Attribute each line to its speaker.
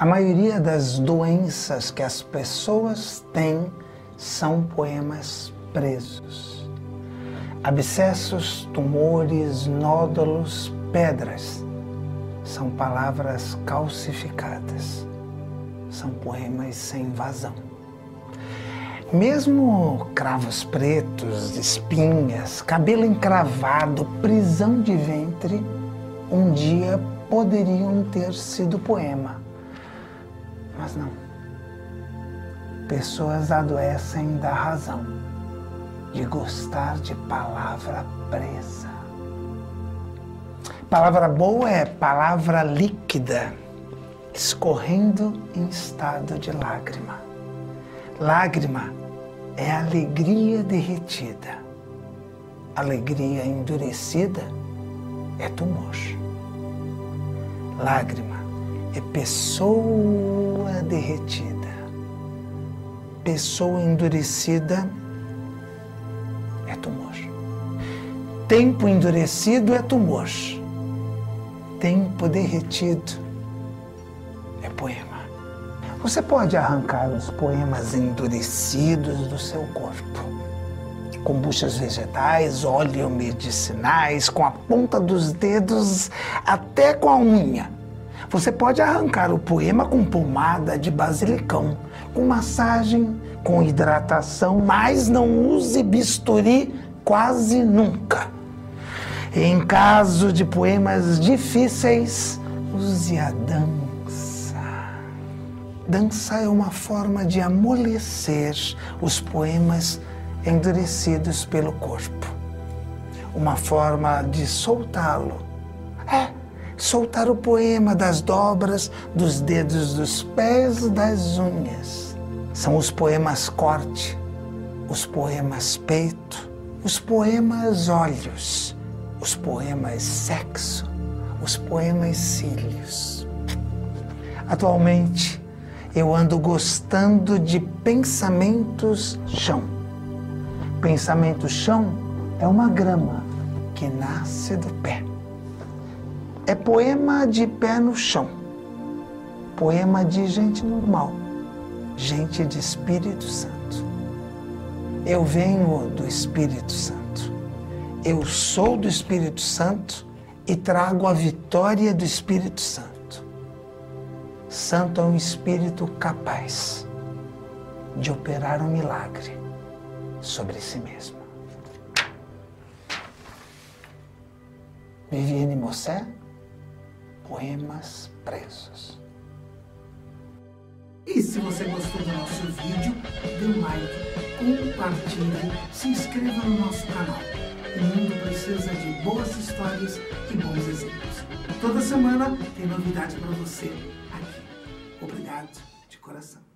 Speaker 1: A maioria das doenças que as pessoas têm são poemas presos. Abscessos, tumores, nódulos, pedras são palavras calcificadas. São poemas sem vazão. Mesmo cravos pretos, espinhas, cabelo encravado, prisão de ventre, um dia poderiam ter sido poema mas não. Pessoas adoecem da razão, de gostar de palavra presa. Palavra boa é palavra líquida, escorrendo em estado de lágrima. Lágrima é alegria derretida. Alegria endurecida é tumor. Lágrima é pessoa derretida. Pessoa endurecida é tumor. Tempo endurecido é tumor. Tempo derretido é poema. Você pode arrancar os poemas endurecidos do seu corpo kombuchas vegetais, óleo medicinais, com a ponta dos dedos até com a unha você pode arrancar o poema com pomada de basilicão, com massagem, com hidratação, mas não use bisturi quase nunca. Em caso de poemas difíceis, use a dança. Dança é uma forma de amolecer os poemas endurecidos pelo corpo. Uma forma de soltá-lo. É soltar o poema das dobras dos dedos dos pés das unhas. São os poemas corte, os poemas peito, os poemas olhos, os poemas sexo, os poemas cílios. Atualmente, eu ando gostando de pensamentos chão. Pensamento chão é uma grama que nasce do pé. É poema de pé no chão. Poema de gente normal. Gente de Espírito Santo. Eu venho do Espírito Santo. Eu sou do Espírito Santo e trago a vitória do Espírito Santo. Santo é um espírito capaz de operar um milagre sobre si mesmo. Viviane Mossé poemas presos.
Speaker 2: E se você gostou do nosso vídeo, dê um like, compartilhe, se inscreva no nosso canal. O mundo precisa de boas histórias e bons exemplos. Toda semana tem novidade para você aqui. Obrigado de coração.